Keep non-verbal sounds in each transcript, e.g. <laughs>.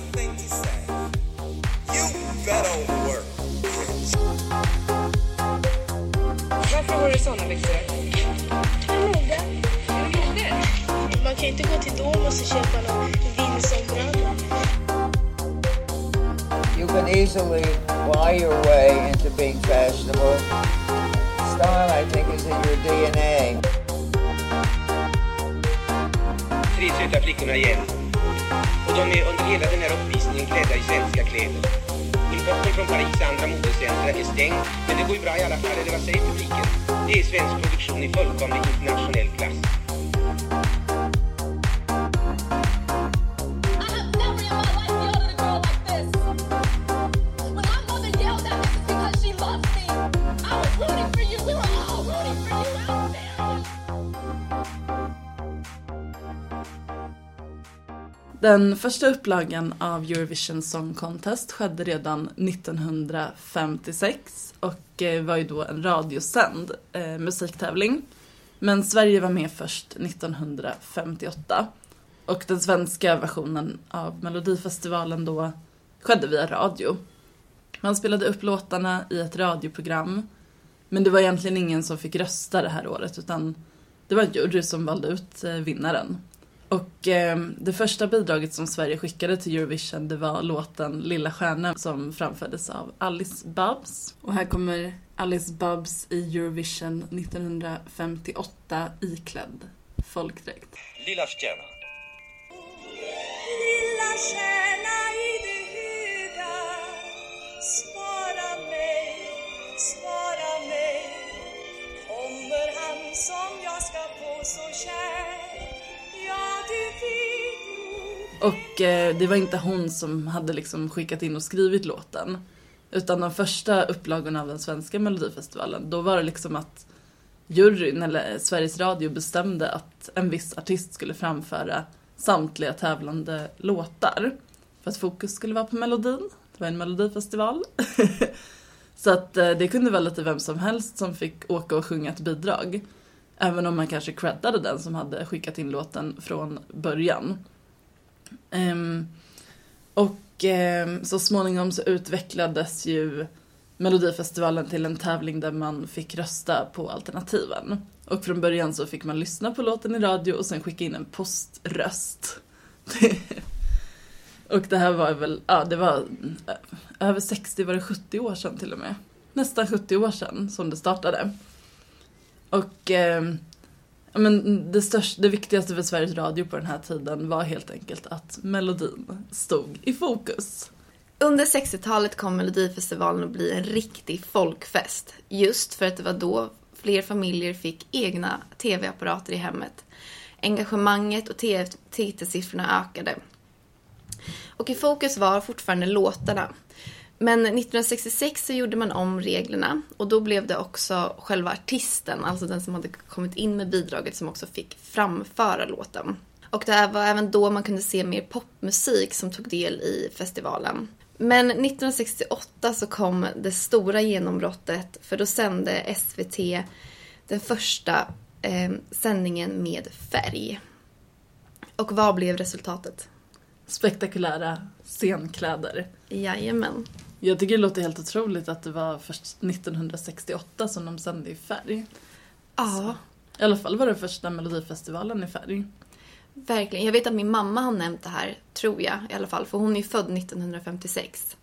one thing. You better work. Varför har du såna byxor? Mode. Mode? Man kan inte gå till Domus och köpa någon vindsombralla. You can easily buy your way into being fashionable. Style, I think, is in your DNA. tre söta flickorna igen. Och de är under hela den här uppvisningen klädda i svenska kläder. Importen från Paris andra modercenter är stängd, men det går ju bra i alla fall, eller vad säger publiken? Det är svensk produktion i fullkomlig internationell klass. Den första upplagan av Eurovision Song Contest skedde redan 1956 och eh, var ju då en radiosänd eh, musiktävling. Men Sverige var med först 1958 och den svenska versionen av Melodifestivalen då skedde via radio. Man spelade upp låtarna i ett radioprogram men det var egentligen ingen som fick rösta det här året utan det var en jury som valde ut eh, vinnaren. Och eh, det första bidraget som Sverige skickade till Eurovision det var låten Lilla stjärna som framfördes av Alice Babs. Och här kommer Alice Babs i Eurovision 1958 iklädd folkdräkt. Lilla stjärna. Lilla stjärna Eh, det var inte hon som hade liksom skickat in och skrivit låten. Utan de första upplagorna av den svenska melodifestivalen, då var det liksom att juryn, eller eh, Sveriges Radio, bestämde att en viss artist skulle framföra samtliga tävlande låtar. För att fokus skulle vara på melodin. Det var en melodifestival. <laughs> Så att eh, det kunde vara lite vem som helst som fick åka och sjunga ett bidrag. Även om man kanske creddade den som hade skickat in låten från början. Ehm, och ehm, så småningom så utvecklades ju Melodifestivalen till en tävling där man fick rösta på alternativen. Och från början så fick man lyssna på låten i radio och sen skicka in en poströst. <laughs> och det här var väl, ja det var eh, över 60, var det 70 år sedan till och med? Nästan 70 år sedan som det startade. Och eh, men det, största, det viktigaste för Sveriges Radio på den här tiden var helt enkelt att melodin stod i fokus. Under 60-talet kom Melodifestivalen att bli en riktig folkfest. Just för att det var då fler familjer fick egna tv-apparater i hemmet. Engagemanget och TV tittarsiffrorna ökade. Och i fokus var fortfarande låtarna. Men 1966 så gjorde man om reglerna och då blev det också själva artisten, alltså den som hade kommit in med bidraget, som också fick framföra låten. Och det här var även då man kunde se mer popmusik som tog del i festivalen. Men 1968 så kom det stora genombrottet för då sände SVT den första eh, sändningen med färg. Och vad blev resultatet? Spektakulära scenkläder. Jajamän. Jag tycker det låter helt otroligt att det var först 1968 som de sände i färg. Ja, I alla fall var det första melodifestivalen i färg. verkligen. Jag vet att min mamma har nämnt det här, tror jag i alla fall, för hon är ju född 1956.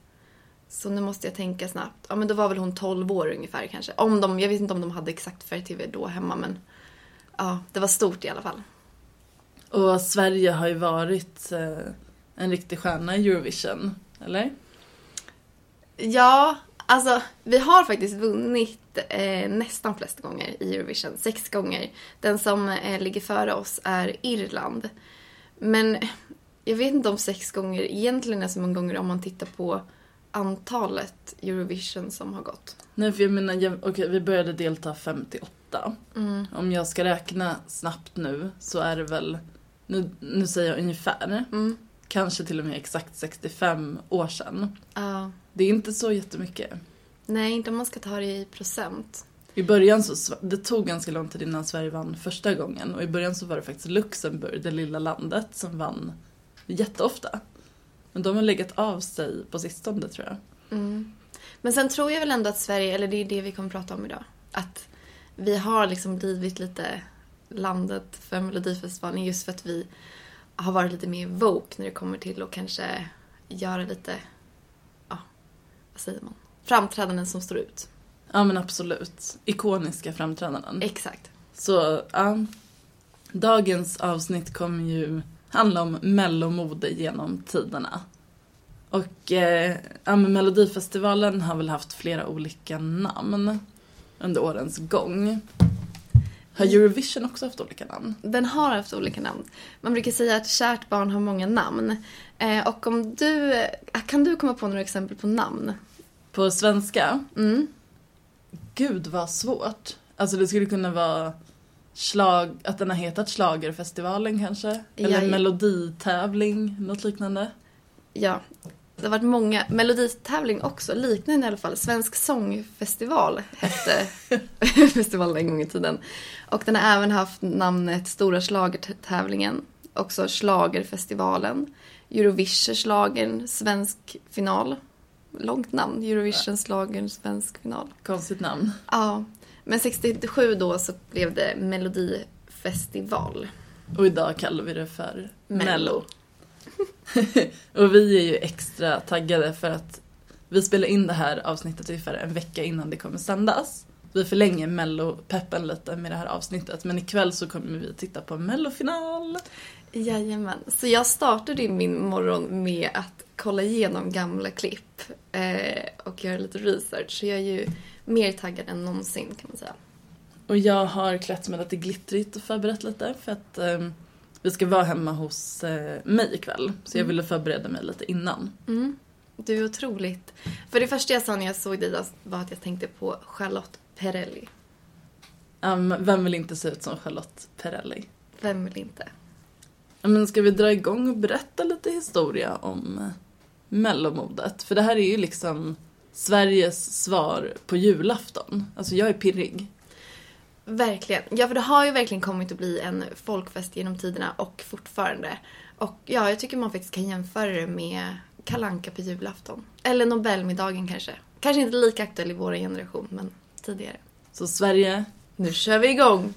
Så nu måste jag tänka snabbt. Ja, men då var väl hon 12 år ungefär kanske. Om de, jag vet inte om de hade exakt färg-tv då hemma, men ja, det var stort i alla fall. Och Sverige har ju varit eh, en riktig stjärna i Eurovision, eller? Ja, alltså vi har faktiskt vunnit eh, nästan flest gånger i Eurovision. Sex gånger. Den som eh, ligger före oss är Irland. Men jag vet inte om sex gånger egentligen är så många gånger om man tittar på antalet Eurovision som har gått. Nej, för jag menar, jag, okej, vi började delta 58. Mm. Om jag ska räkna snabbt nu så är det väl, nu, nu säger jag ungefär, Mm. kanske till och med exakt 65 år sedan. Ja. Det är inte så jättemycket. Nej, inte om man ska ta det i procent. I början så, det tog ganska lång tid innan Sverige vann första gången och i början så var det faktiskt Luxemburg, det lilla landet, som vann jätteofta. Men de har legat av sig på sistone tror jag. Mm. Men sen tror jag väl ändå att Sverige, eller det är det vi kommer prata om idag, att vi har liksom blivit lite landet för Melodifestivalen just för att vi har varit lite mer woke när det kommer till att kanske göra lite, vad säger man, framträdanden som står ut. Ja men absolut. Ikoniska framträdanden. Exakt. Så ja, dagens avsnitt kommer ju handla om mellomode genom tiderna. Och eh, ja, men Melodifestivalen har väl haft flera olika namn under årens gång. Har Eurovision också haft olika namn? Den har haft olika namn. Man brukar säga att kärt barn har många namn. Eh, och om du, kan du komma på några exempel på namn? På svenska? Mm. Gud vad svårt. Alltså det skulle kunna vara slag, att den har hetat Schlagerfestivalen kanske? Eller Ja. meloditävling, något liknande. Ja, det har varit många. Meloditävling också, liknande i alla fall. Svensk sångfestival hette <laughs> festivalen en gång i tiden. Och den har även haft namnet Stora schlagertävlingen. Också Schlagerfestivalen. Eurovision schlagern svensk final. Långt namn, Eurovision schlagern svensk final. Konstigt namn. Ja, men 67 då så blev det Melodifestival. Och idag kallar vi det för Mello. <laughs> Och vi är ju extra taggade för att vi spelar in det här avsnittet ungefär en vecka innan det kommer sändas. Vi förlänger Mello-peppen lite med det här avsnittet men ikväll så kommer vi titta på Mellofinal. Jajamän. Så jag startade min morgon med att kolla igenom gamla klipp eh, och göra lite research. Så jag är ju mer taggad än någonsin kan man säga. Och jag har klätt mig lite glittrigt och förberett lite för att eh, vi ska vara hemma hos eh, mig ikväll. Så jag ville förbereda mig lite innan. Mm. Du är otroligt. För det första jag sa när jag såg dig var att jag tänkte på Charlotte Perrelli. Um, vem vill inte se ut som Charlotte Perrelli? Vem vill inte? Men ska vi dra igång och berätta lite historia om eh, mellomodet? För det här är ju liksom Sveriges svar på julafton. Alltså jag är pirrig. Verkligen. Ja, för det har ju verkligen kommit att bli en folkfest genom tiderna och fortfarande. Och ja, jag tycker man faktiskt kan jämföra det med Kalanka på julafton. Eller Nobelmiddagen kanske. Kanske inte lika aktuell i vår generation, men tidigare. Så Sverige, Nu kör vi igång!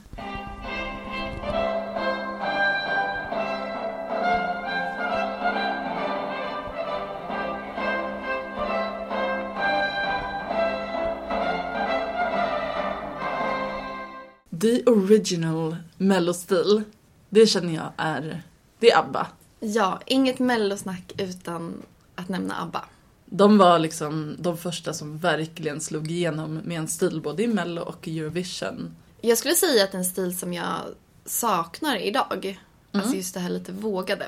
The original mellostil, det känner jag är, det är ABBA. Ja, inget mellosnack utan att nämna ABBA. De var liksom de första som verkligen slog igenom med en stil både i mello och i Eurovision. Jag skulle säga att en stil som jag saknar idag, alltså just det här lite vågade.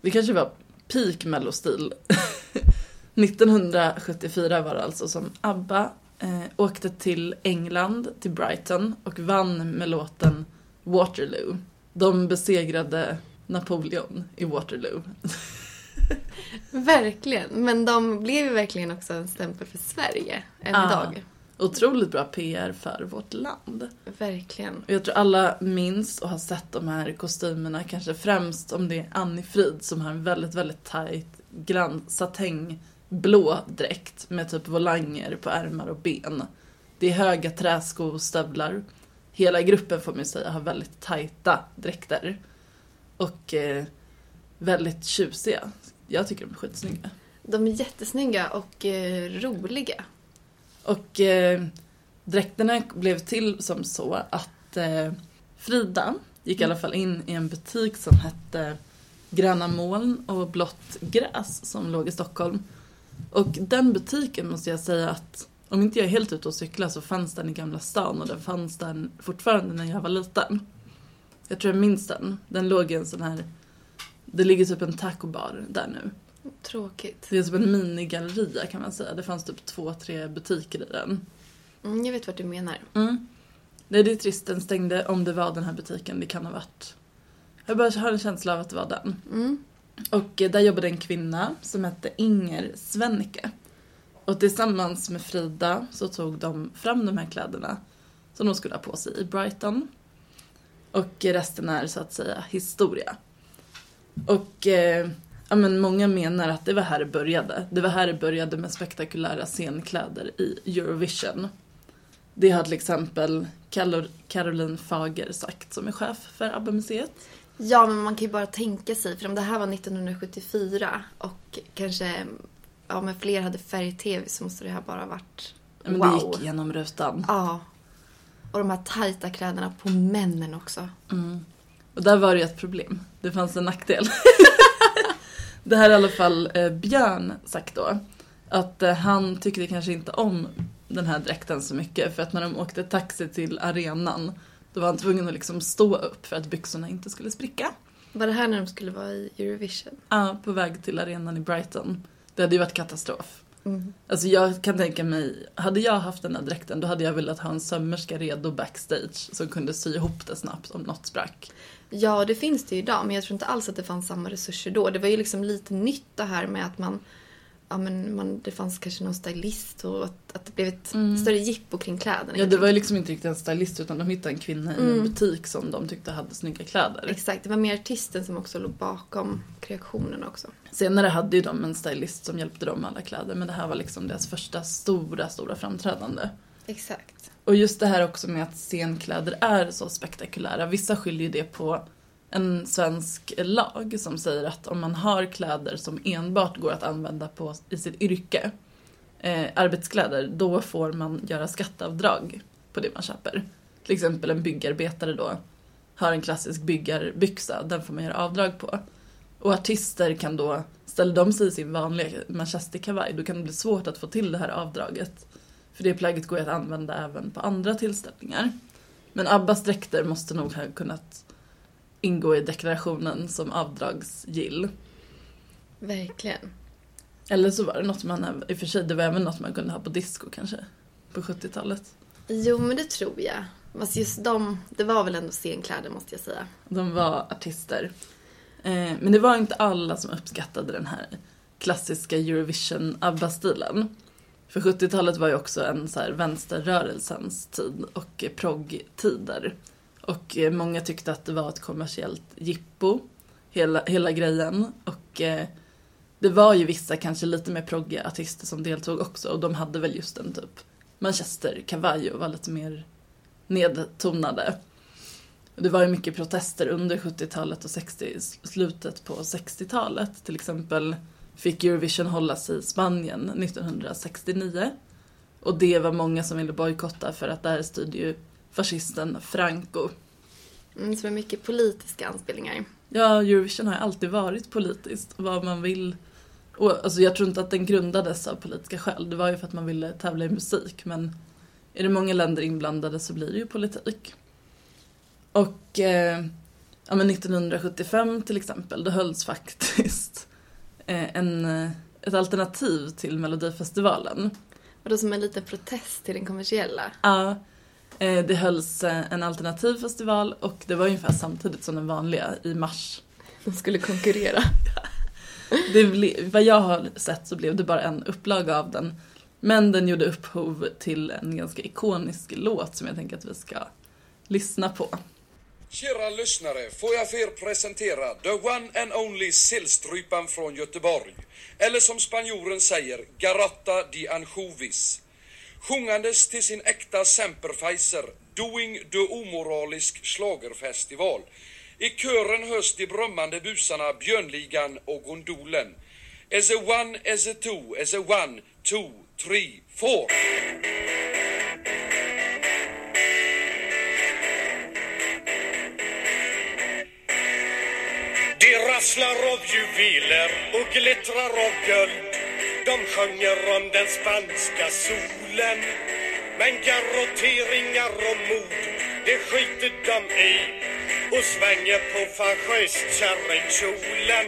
Det kanske var peak mellostil. <laughs> 1974 var det alltså som ABBA eh, åkte till England, till Brighton och vann med låten Waterloo. De besegrade Napoleon i Waterloo. <laughs> Verkligen, men de blev ju verkligen också en stämpel för Sverige än Ja. idag. Otroligt bra PR för vårt land. Verkligen. Och jag tror alla minns och har sett de här kostymerna, kanske främst om det är Annie Frid som har en väldigt, väldigt tight glann satängblå dräkt med typ volanger på ärmar och ben. Det är höga träskostövlar. Hela gruppen får man säga har väldigt tajta dräkter. Och eh, väldigt tjusiga. Jag tycker de är skitsnygga. De är jättesnygga och eh, roliga. Och eh, dräkterna blev till som så att eh, Frida gick i alla fall in i en butik som hette Gröna moln och blått gräs som låg i Stockholm. Och den butiken måste jag säga att om inte jag är helt ute och cyklar så fanns den i Gamla stan och den fanns där fortfarande när jag var liten. Jag tror jag minns den. Den låg i en sån här, det ligger typ en tacobar där nu. Tråkigt. Det är typ en minigalleria kan man säga. Det fanns typ två, tre butiker i den. Mm, jag vet vad du menar. Mm. Nej, det är trist. Den stängde om det var den här butiken. Det kan ha varit. Jag bara har en känsla av att det var den. Mm. Och där jobbade en kvinna som hette Inger Svennike. Och tillsammans med Frida så tog de fram de här kläderna som de skulle ha på sig i Brighton. Och resten är så att säga historia. Och eh, Ja, men många menar att det var här det började. Det var här det började med spektakulära scenkläder i Eurovision. Det har till exempel Caroline Fager sagt som är chef för ABBA-museet. Ja, men man kan ju bara tänka sig, för om det här var 1974 och kanske ja, men fler hade färg-tv så måste det här bara ha varit Ja, Men wow. Det gick genom rutan. Ja. Och de här tajta kläderna på männen också. Och där var det ju ett problem. Det fanns en nackdel. <laughs> det här är i alla fall eh, Björn sagt då. Att eh, han tyckte kanske inte om den här dräkten så mycket. För att när de åkte taxi till arenan då var han tvungen att liksom stå upp för att byxorna inte skulle spricka. Var det här när de skulle vara i Eurovision? Ja, på väg till arenan i Brighton. Det hade ju varit katastrof. Mm. Alltså jag kan tänka mig, hade jag haft den här dräkten då hade jag velat ha en sömmerska redo backstage som kunde sy ihop det snabbt om något sprack. Ja, det finns det ju idag, men jag tror inte alls att det fanns samma resurser då. Det var ju liksom lite nytt det här med att man, ja men man, det fanns kanske någon stylist och att, att det blev ett större jippo kring kläderna. Ja, det var ju liksom inte riktigt en stylist utan de hittade en kvinna i en butik som de tyckte hade snygga kläder. Exakt, det var mer artisten som också låg bakom kreationen också. Senare hade ju de en stylist som hjälpte dem med alla kläder men det här var liksom deras första stora, stora framträdande. Exakt. Och just det här också med att scenkläder är så spektakulära. Vissa skyller ju det på en svensk lag som säger att om man har kläder som enbart går att använda på, i sitt yrke, eh, arbetskläder, då får man göra skatteavdrag på det man köper. Till exempel en byggarbetare då har en klassisk byggarbyxa, den får man göra avdrag på. Och artister kan då, ställer de sig i sin vanliga manchesterkavaj, då kan det bli svårt att få till det här avdraget. För det plagget går ju att använda även på andra tillställningar. Men Abbas dräkter måste nog ha kunnat ingå i deklarationen som avdragsgill. Verkligen. Eller så var det något man, i och för sig, det var även något man kunde ha på disco kanske. På 70-talet. Jo, men det tror jag. Fast just de, det var väl ändå scenkläder måste jag säga. De var artister. Eh, men det var inte alla som uppskattade den här klassiska Eurovision ABBA-stilen. För 70-talet var ju också en så här vänsterrörelsens tid och progg-tider. Och eh, många tyckte att det var ett kommersiellt jippo, hela, hela grejen. Och eh, det var ju vissa kanske lite mer proggiga artister som deltog också och de hade väl just en typ manchesterkavaj och var lite mer nedtonade. Och det var ju mycket protester under 70-talet och 60, slutet på 60-talet. Till exempel fick Eurovision hållas i Spanien 1969. Och det var många som ville bojkotta för att där styrde ju fascisten Franco. Mm, så det var mycket politiska anspelningar. Ja, Eurovision har ju alltid varit politiskt, vad man vill. Och, alltså, jag tror inte att den grundades av politiska skäl, det var ju för att man ville tävla i musik. Men är det många länder inblandade så blir det ju politik. Och eh, ja, men 1975 till exempel, då hölls faktiskt eh, en, eh, ett alternativ till Melodifestivalen. Och då som en liten protest till den kommersiella. Ja, det hölls eh, en alternativ festival och det var ungefär samtidigt som den vanliga i mars. De skulle konkurrera. <laughs> Det ble, vad jag har sett så blev det bara en upplaga av den. Men den gjorde upphov till en ganska ikonisk låt som jag tänker att vi ska lyssna på. Kära lyssnare, får jag för er presentera the one and only sillstrypan från Göteborg. Eller som spanjoren säger, Garota de Anchovis. Sjungandes till sin äkta Semperfeiser, Doing the Omoralisk Schlagerfestival. I kören hörs de brummande busarna Björnligan och Gondolen. As a one, as a two, as a one, two, three, four. Det rasslar av juveler och glittrar av guld. De sjunger om den spanska solen. Men garrotteringar och mod, det skiter de i och svänger på fascistkärringkjolen.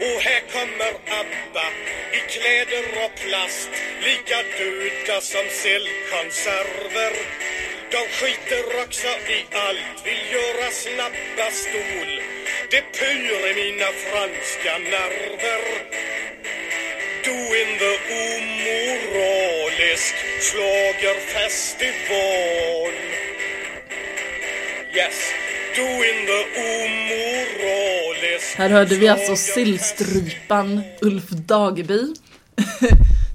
Och här kommer ABBA i kläder och plast lika döda som sillkonserver. De skiter också i allt, vill göra snabba stål. Det pyr i mina franska nerver. Doing the omoralisk schlagerfestival. Yes, doing the omorales. Här hörde vi alltså sillstrypan Ulf Dageby <laughs>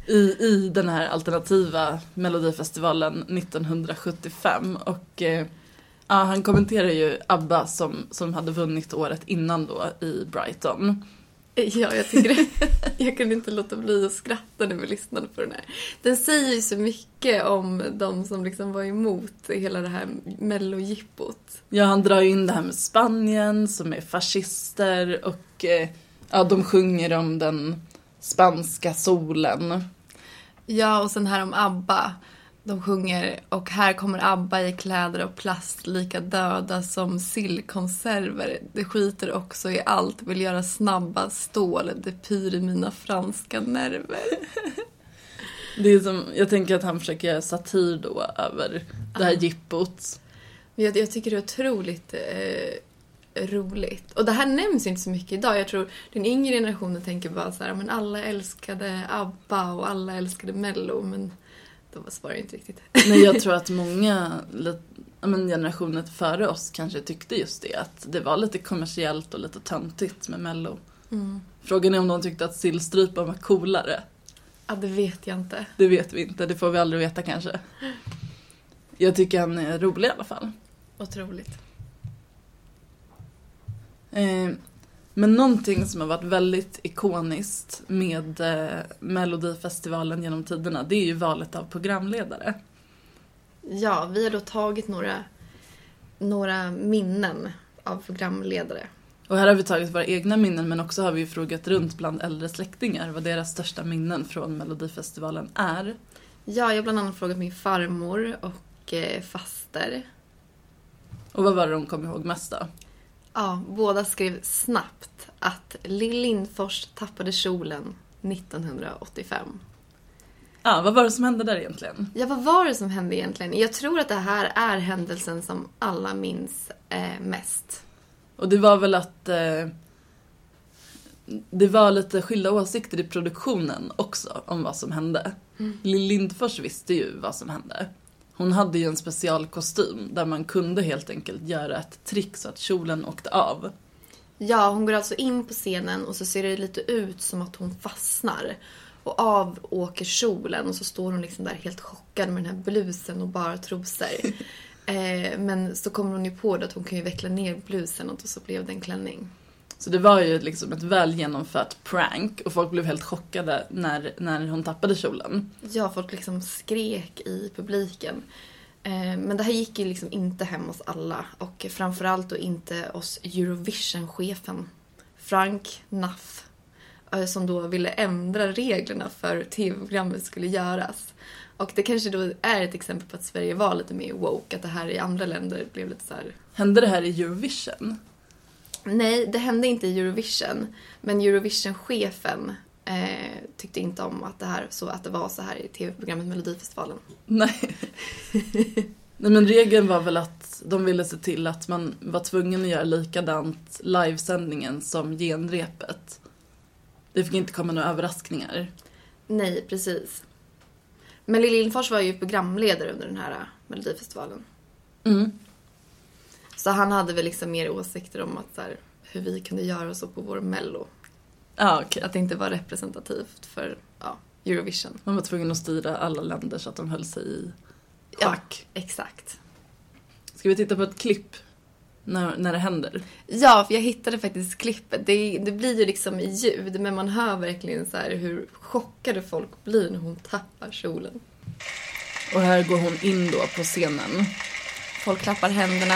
i, i den här alternativa melodifestivalen 1975 och eh, han kommenterar ju ABBA som, som hade vunnit året innan då i Brighton. Ja, jag tycker det. <laughs> Jag kunde inte låta bli att skratta när vi lyssnade på den här. Den säger ju så mycket om de som liksom var emot hela det här mellojippot. Ja, han drar ju in det här med Spanien som är fascister och eh, ja, de sjunger om den spanska solen. Ja, och sen här om ABBA. De sjunger och här kommer ABBA i kläder av plast lika döda som sillkonserver. Det skiter också i allt, vill göra snabba stål. Det pyr i mina franska nerver. <laughs> Det är som, jag tänker att han försöker göra satir då över det här jippot. Jag, jag tycker det är otroligt eh, roligt. Och det här nämns inte så mycket idag. Jag tror den yngre generationen tänker bara så här, men alla älskade ABBA och alla älskade Mello. Men de svarar inte riktigt. Nej, jag tror <laughs> att många men generationer före oss kanske tyckte just det, att det var lite kommersiellt och lite töntigt med Mello. Mm. Frågan är om de tyckte att sillstrypan var coolare. Ja, det vet jag inte. Det vet vi inte, det får vi aldrig veta kanske. Jag tycker han är rolig i alla fall. Otroligt. Eh, men någonting som har varit väldigt ikoniskt med eh, Melodifestivalen genom tiderna, det är ju valet av programledare. Ja, vi har då tagit några, några minnen av programledare. Och här har vi tagit våra egna minnen men också har vi frågat runt bland äldre släktingar vad deras största minnen från Melodifestivalen är. Ja, jag har bland annat frågat min farmor och eh, faster. Och vad var det de kom ihåg mest då? Ja, båda skrev snabbt att Lill Lindfors tappade kjolen 1985. Ja, vad var det som hände där egentligen? Ja, vad var det som hände egentligen? Jag tror att det här är händelsen som alla minns eh, mest. Och det var väl att eh, det var lite skilda åsikter i produktionen också om vad som hände. Mm. Lill Lindfors visste ju vad som hände. Hon hade ju en specialkostym där man kunde helt enkelt göra ett trick så att kjolen åkte av. Ja, hon går alltså in på scenen och så ser det lite ut som att hon fastnar. Och av åker kjolen och så står hon liksom där helt chockad med den här blusen och bara trosor. <laughs> eh, men så kommer hon ju på det att hon kan ju veckla ner blusen och så blev det en klänning. Så det var ju liksom ett väl genomfört prank och folk blev helt chockade när, när hon tappade kjolen. Ja, folk liksom skrek i publiken. Eh, Men det här gick ju liksom inte hem hos alla och framförallt då inte hos Eurovision-chefen Frank Naff eh, som då ville ändra reglerna för hur tv-programmet skulle göras. Och det kanske då är ett exempel på att Sverige var lite mer woke, att det här i andra länder blev lite så här Hände det här i Eurovision? Nej, det hände inte i Eurovision. Men Eurovision-chefen eh, tyckte inte om att det, här, så att det var så här i tv-programmet Melodifestivalen. Nej. <laughs> Nej men regeln var väl att de ville se till att man var tvungen att göra likadant livesändningen som genrepet. Det fick inte komma några överraskningar. Nej, precis. Men Lill Lindfors var ju programledare under den här Melodifestivalen. Mm. Så han hade väl liksom mer åsikter om att så här, hur vi kunde göra så på vår mello. Ja, okej. Att det inte var representativt för ja, Eurovision. Man var tvungen att styra alla länder så att de höll sig i Ja, schack. exakt. Ska vi titta på ett klipp när, när det händer? Ja, för jag hittade faktiskt klippet. Det, det blir ju liksom i ljud, men man hör verkligen så hur chockade folk blir när hon tappar kjolen. Och här går hon in då på scenen. Folk klappar händerna.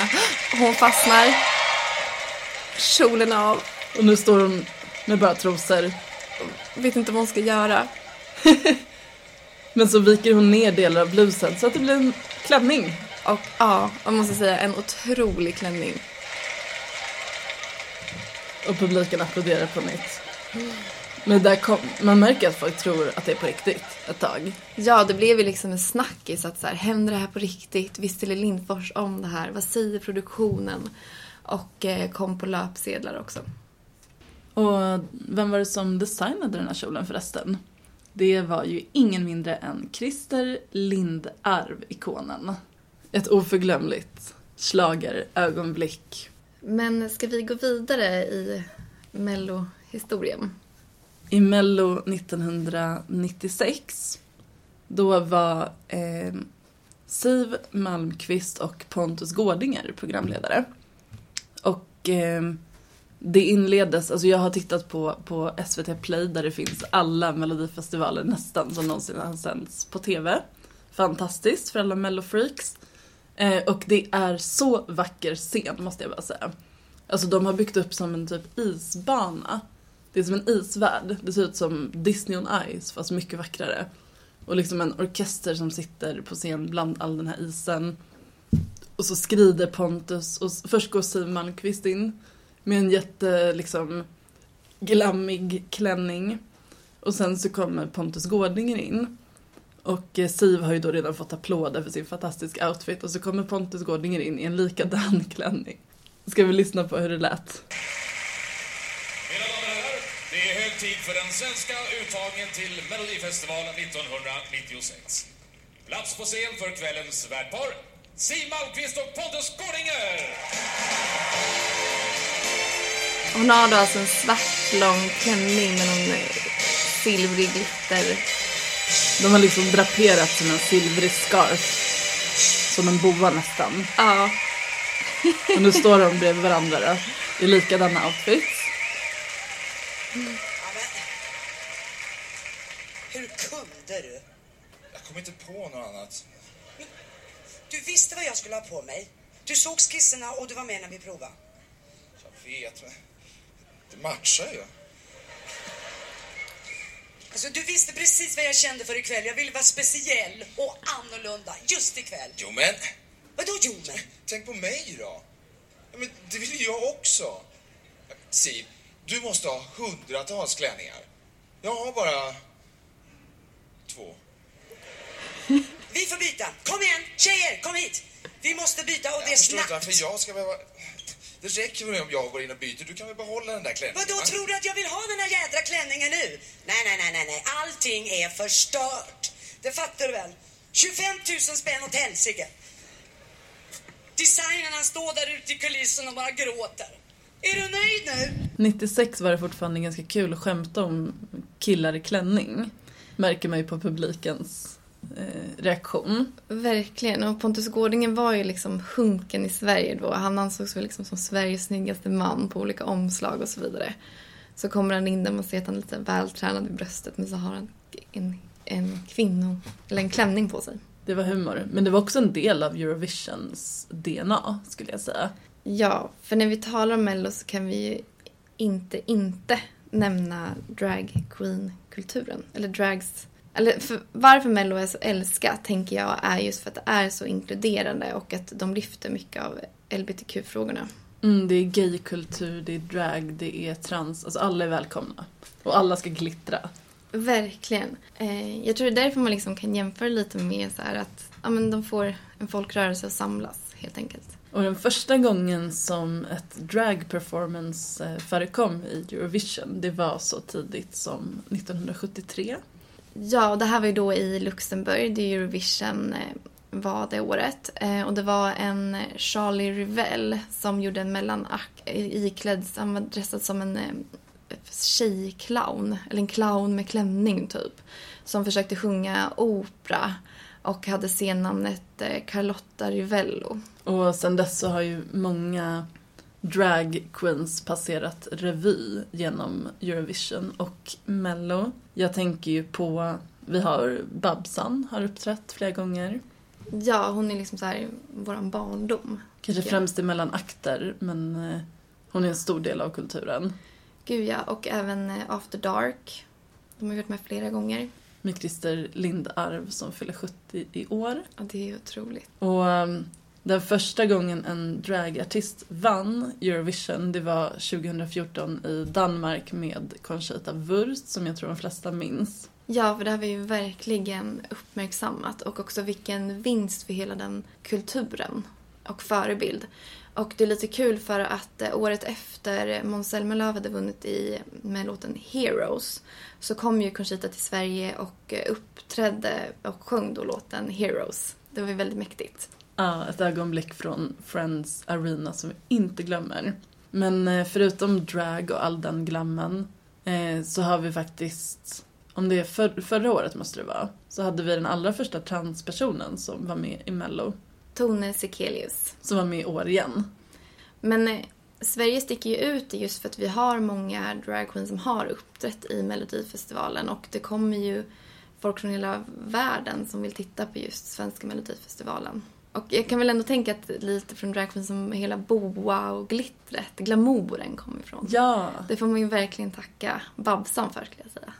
Hon fastnar. Kjolen av. Och nu står hon med bara trosor. Vet inte vad hon ska göra. <laughs> Men så viker hon ner delar av blusen så att det blir en klänning. Och ja, jag måste säga en otrolig klänning. Och publiken applåderar på nytt. Men där kom, man märker att folk tror att det är på riktigt ett tag. Ja, det blev ju liksom en snackis att så här, händer det här på riktigt? Visste Lill Lindfors om det här? Vad säger produktionen? Och eh, kom på löpsedlar också. Och vem var det som designade den här kjolen förresten? Det var ju ingen mindre än Christer Lindarw, ikonen. Ett oförglömligt schlagerögonblick. Men ska vi gå vidare i mellohistorien? I Mello 1996 då var eh, Siv Malmqvist och Pontus Gårdinger programledare. Och eh, det inleddes, alltså jag har tittat på, på SVT Play där det finns alla melodifestivaler nästan som någonsin har sänds på TV. Fantastiskt för alla mellofreaks. Eh, och det är så vacker scen måste jag bara säga. Alltså de har byggt upp som en typ isbana. Det är som en isvärld. Det ser ut som Disney on Ice fast mycket vackrare. Och liksom en orkester som sitter på scen bland all den här isen. Och så skrider Pontus och först går Siw Malmkvist in med en jätte liksom glammig klänning. Och sen så kommer Pontus Gårdinger in. Och eh, Siv har ju då redan fått applåder för sin fantastiska outfit och så kommer Pontus Gårdinger in i en likadan <laughs> klänning. Ska vi lyssna på hur det lät? Mina damer och herrar, det är hög tid för den svenska uttagningen till Melodifestivalen 1996. Plats på scen för kvällens värdpar, Siw Malmkvist och Pontus Gårdinger! Hon har då alltså en svart lång klänning med någon eh, silvrig glitter. De har liksom draperat som en silvrig scarf. Som en boa nästan. Ja. Och nu står de bredvid varandra då, i likadana outfits. Hur <laughs> kunde du? Jag kom inte på något annat. Du visste vad jag skulle ha på mig. Du såg skisserna och du var med när vi provade. Jag vet, men det matchar ju. Alltså, du visste precis vad jag kände för ikväll. Jag ville vara speciell och annorlunda just ikväll. Jo, men Vadå jo men? tänk på mig då. Ja, men det vill jag också. Siv, du måste ha hundratals klänningar. Jag har bara två. Vi får byta. Kom igen, tjejer, kom hit. Vi måste byta och det är Jag förstår inte snabbt. varför jag ska behöva... Det räcker väl om jag går in och byter. Du kan väl behålla den där klänningen? Vadå, va? tror du att jag vill ha den här jädra klänningen nu? Nej, nej, nej, nej, nej. Allting är förstört. Det fattar du väl? 25 000 spänn åt helsike. Designerna står där ute i kulissen och bara gråter. Är du nöjd nu? 96 var det fortfarande ganska kul att skämta om killar i klänning. Märker man ju på publikens eh, reaktion. Verkligen. Och Pontus Gårdingen var ju liksom hunken i Sverige då. Han ansågs väl liksom som Sveriges snyggaste man på olika omslag och så vidare. Så kommer han in där man ser att han är lite vältränad i bröstet men så har han en, en kvinno, eller en klänning på sig. Det var humor. Men det var också en del av Eurovisions DNA, skulle jag säga. Ja, för när vi talar om Mello så kan vi ju inte inte nämna drag queen-kulturen. Eller drags... Eller för varför Mello är så älskat, tänker jag, är just för att det är så inkluderande och att de lyfter mycket av LBTQ-frågorna. Mm, det är gaykultur, det är drag, det är trans. Alltså alla är välkomna. Och alla ska glittra. Verkligen. Eh, jag tror det är därför man liksom kan jämföra lite med så här att ja, men de får en folkrörelse att samlas, helt enkelt. Och den första gången som ett drag performance eh, förekom i Eurovision, det var så tidigt som 1973. Ja, det här var ju då i Luxemburg, det Eurovision eh, var det året. Eh, och det var en Charlie Rivell som gjorde en mellanakt iklädd, han var dressad som en tjejclown, eller en clown med klänning typ. Som försökte sjunga opera och hade scennamnet eh, Carlotta Rivello. Och sen dess så har ju många drag queens passerat revy genom Eurovision och Mello. Jag tänker ju på, vi har Babsan har uppträtt flera gånger. Ja, hon är liksom så här våran barndom. Kanske främst i mellan akter, men eh, hon är en stor del av kulturen. Gud ja, och även eh, After Dark. De har varit med flera gånger. Med Christer Lindarw som fyller 70 i år. Ja, det är otroligt. Och um, den första gången en dragartist vann Eurovision, det var 2014 i Danmark med Conchita Wurst, som jag tror de flesta minns. Ja, för det här var ju verkligen uppmärksammat och också vilken vinst för hela den kulturen och förebild. Och det är lite kul för att eh, året efter Måns Zelmerlöw hade vunnit i med låten Heroes så kom ju Conchita till Sverige och eh, uppträdde och sjöng då låten Heroes. Det var ju väldigt mäktigt. Ja, ett ögonblick från Friends Arena som vi inte glömmer. Men eh, förutom drag och all den glammen eh, så har vi faktiskt, om det är för, förra året måste det vara, så hade vi den allra första transpersonen som var med i Mello. Tone Sekelius. Som var med i år igen. Men eh, Sverige sticker ju ut just för att vi har många dragqueens som har uppträtt i Melodifestivalen och det kommer ju folk från hela världen som vill titta på just svenska Melodifestivalen. Och jag kan väl ändå tänka att lite från dragqueens som hela boa och glittret, glamouren kommer ifrån. Ja! Det får man ju verkligen tacka Babsan för skulle jag säga.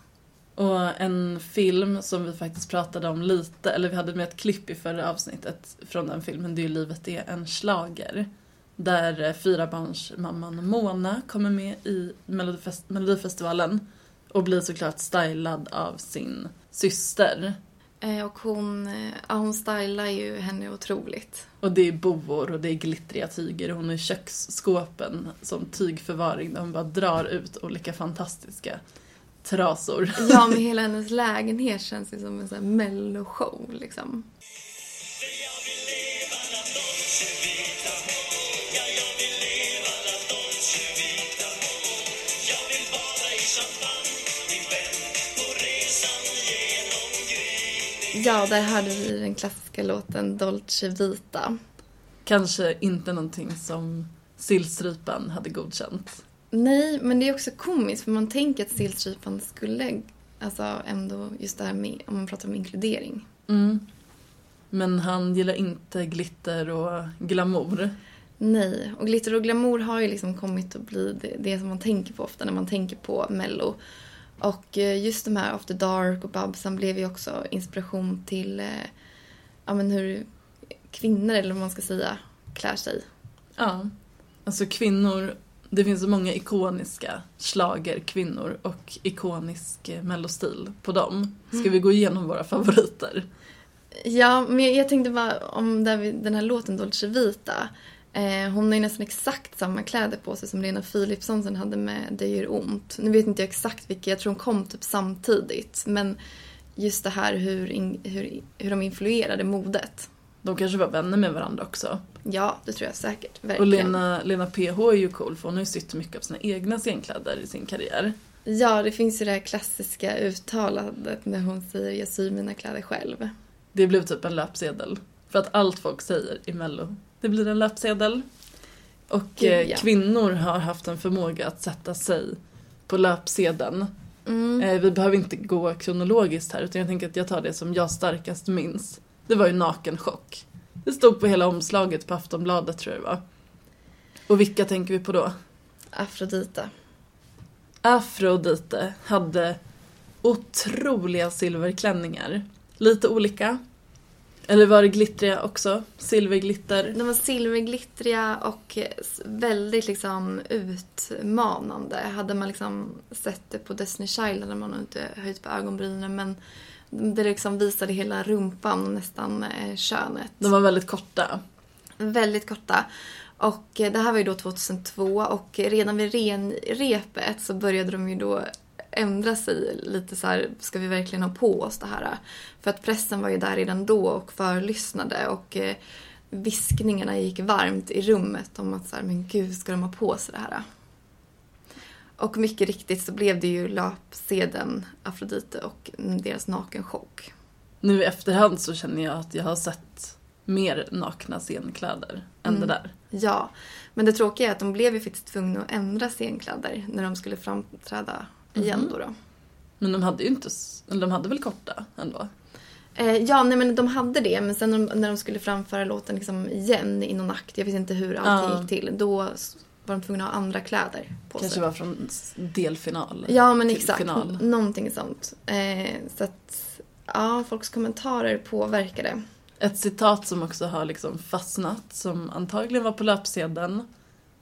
Och en film som vi faktiskt pratade om lite, eller vi hade med ett klipp i förra avsnittet från den filmen, det är ju Livet är en slager. Där eh, fyrabarnsmamman Mona kommer med i Melodifest- Melodifestivalen och blir såklart stylad av sin syster. Eh, Och hon, eh, ja, hon stylar ju henne otroligt. Och det är boor och det är glittriga tyger och hon har köksskåpen som tygförvaring där hon bara drar ut olika fantastiska trasor. Ja, men <laughs> hela hennes lägenhet känns ju som en sån här melloshow liksom. Ja, där hade vi den klassiska låten Dolce Vita. Kanske inte någonting som sillstrypan hade godkänt. Nej, men det är också komiskt för man tänker att Sillstrypan skulle, alltså ändå just det här med, om man pratar om inkludering. Mm. Men han gillar inte glitter och glamour. Nej, och glitter och glamour har ju liksom kommit att bli det, det som man tänker på ofta när man tänker på Mello. Och eh, just de här After Dark och Babsan blev ju också inspiration till eh, ja, men hur kvinnor, eller vad man ska säga, klär sig. Ja. Alltså kvinnor, det finns så många ikoniska kvinnor och ikonisk eh, mellostil på dem. Ska vi gå igenom våra favoriter? Ja, men jag, tänkte bara om den här låten Dolce Vita. Eh, hon har ju nästan exakt samma kläder på sig som Lena Philipsson sen hade med Det gör ont. Nu vet inte jag exakt vilka, jag tror de kom typ samtidigt. Men just det här hur, in, hur, hur de influerade modet. De kanske var vänner med varandra också. Ja, det tror jag säkert. Och Verkligen. Lena, Lena PH är ju cool för hon har ju sytt mycket av sina egna scenkläder i sin karriär. Ja, det finns ju det här klassiska uttalandet när hon säger jag syr mina kläder själv. Det blev typ en löpsedel. För att allt folk säger i mello, det blir en löpsedel. Och Gud, eh, ja. kvinnor har haft en förmåga att sätta sig på löpsedeln. Mm. Eh, vi behöver inte gå kronologiskt här utan jag tänker att jag tar det som jag starkast minns. Det var ju nakenchock. Det stod på hela omslaget på Aftonbladet tror jag det var. Och vilka tänker vi på då? Afrodita. Afrodite hade otroliga silverklänningar. Lite olika. Eller var det glittriga också? Silverglitter. De var silverglittriga och väldigt liksom utmanande. Hade man liksom sett det på Destiny Child hade man nog inte höjt på ögonbrynen men det liksom visade hela rumpan och nästan eh, könet. De var väldigt korta. Väldigt korta. Och eh, det här var ju då 2002 och redan vid renrepet så började de ju då ändra sig lite så här, ska vi verkligen ha på oss det här? För att pressen var ju där redan då och förlyssnade och eh, viskningarna gick varmt i rummet om att så här, men gud, ska de ha på sig det här? Och mycket riktigt så blev det ju löpsedeln Afrodite och deras nakenchock. Nu i efterhand så känner jag att jag har sett mer nakna scenkläder än Mm. det där. Ja, men det tråkiga är att de blev ju faktiskt tvungna att ändra scenkläder när de skulle framträda igen Mhm. då. då. Men de hade ju inte, eller de hade väl korta ändå? Eh, ja, nej men de hade det, men sen när de, när de skulle framföra låten liksom igen i någon akt, jag vet inte hur allting Ja. gick till, då var de tvungna att ha andra kläder på Kanske sig. var från delfinal Ja, men exakt. final. Någonting sånt. Eh, så att, ja, folks kommentarer påverkade. Ett citat som också har liksom fastnat, som antagligen var på löpsedeln.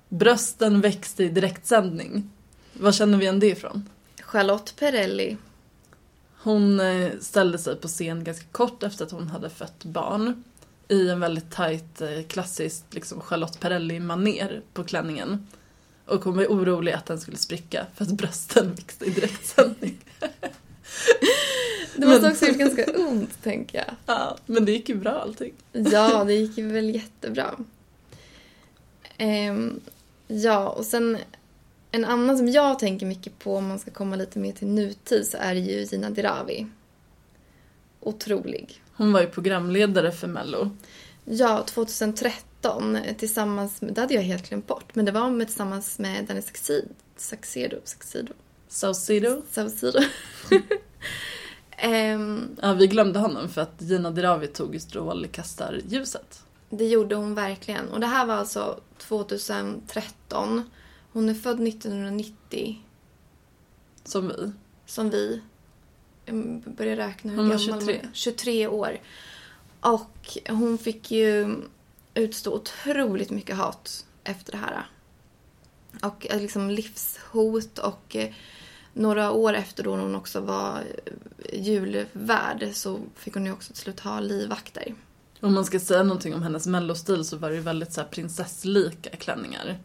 Brösten växte i direktsändning. Var känner vi igen det ifrån? Charlotte Perrelli. Hon eh, ställde sig på scen ganska kort efter att hon hade fött barn. I en väldigt tajt, eh, klassiskt liksom Charlotte Perrelli-maner på klänningen. Och hon var orolig att den skulle spricka för att brösten växte i direktsändning. Det måste också ha gjort ganska ont, tänker jag. Ja, men det gick ju bra allting. Ja, det gick ju väl jättebra. Ehm, ja, och sen en annan som jag tänker mycket på om man ska komma lite mer till nutid så är ju Gina Dirawi. Otrolig. Hon var ju programledare för Mello. Ja, 2013 tillsammans med, det hade jag helt glömt bort, men det var med, tillsammans med Danny Saxid, Saxedo, Saxedo, Saucedo. Saucedo. <laughs> Ehm, Ja, vi glömde honom för att Gina Dirawi tog ju strålkastarljuset. Det gjorde hon verkligen. Och det här var alltså 2013. Hon är född 1990. Som vi. Som vi. Jag börjar räkna hur Hon gammal 23. hon är. 23 år. Och hon fick ju utstå otroligt mycket hat efter det här. Och eh, liksom livshot och eh, några år efter då hon också var eh, julvärd så fick hon ju också till slut ha livvakter. Om man ska säga någonting om hennes mellostil så var det ju väldigt så prinsesslika klänningar.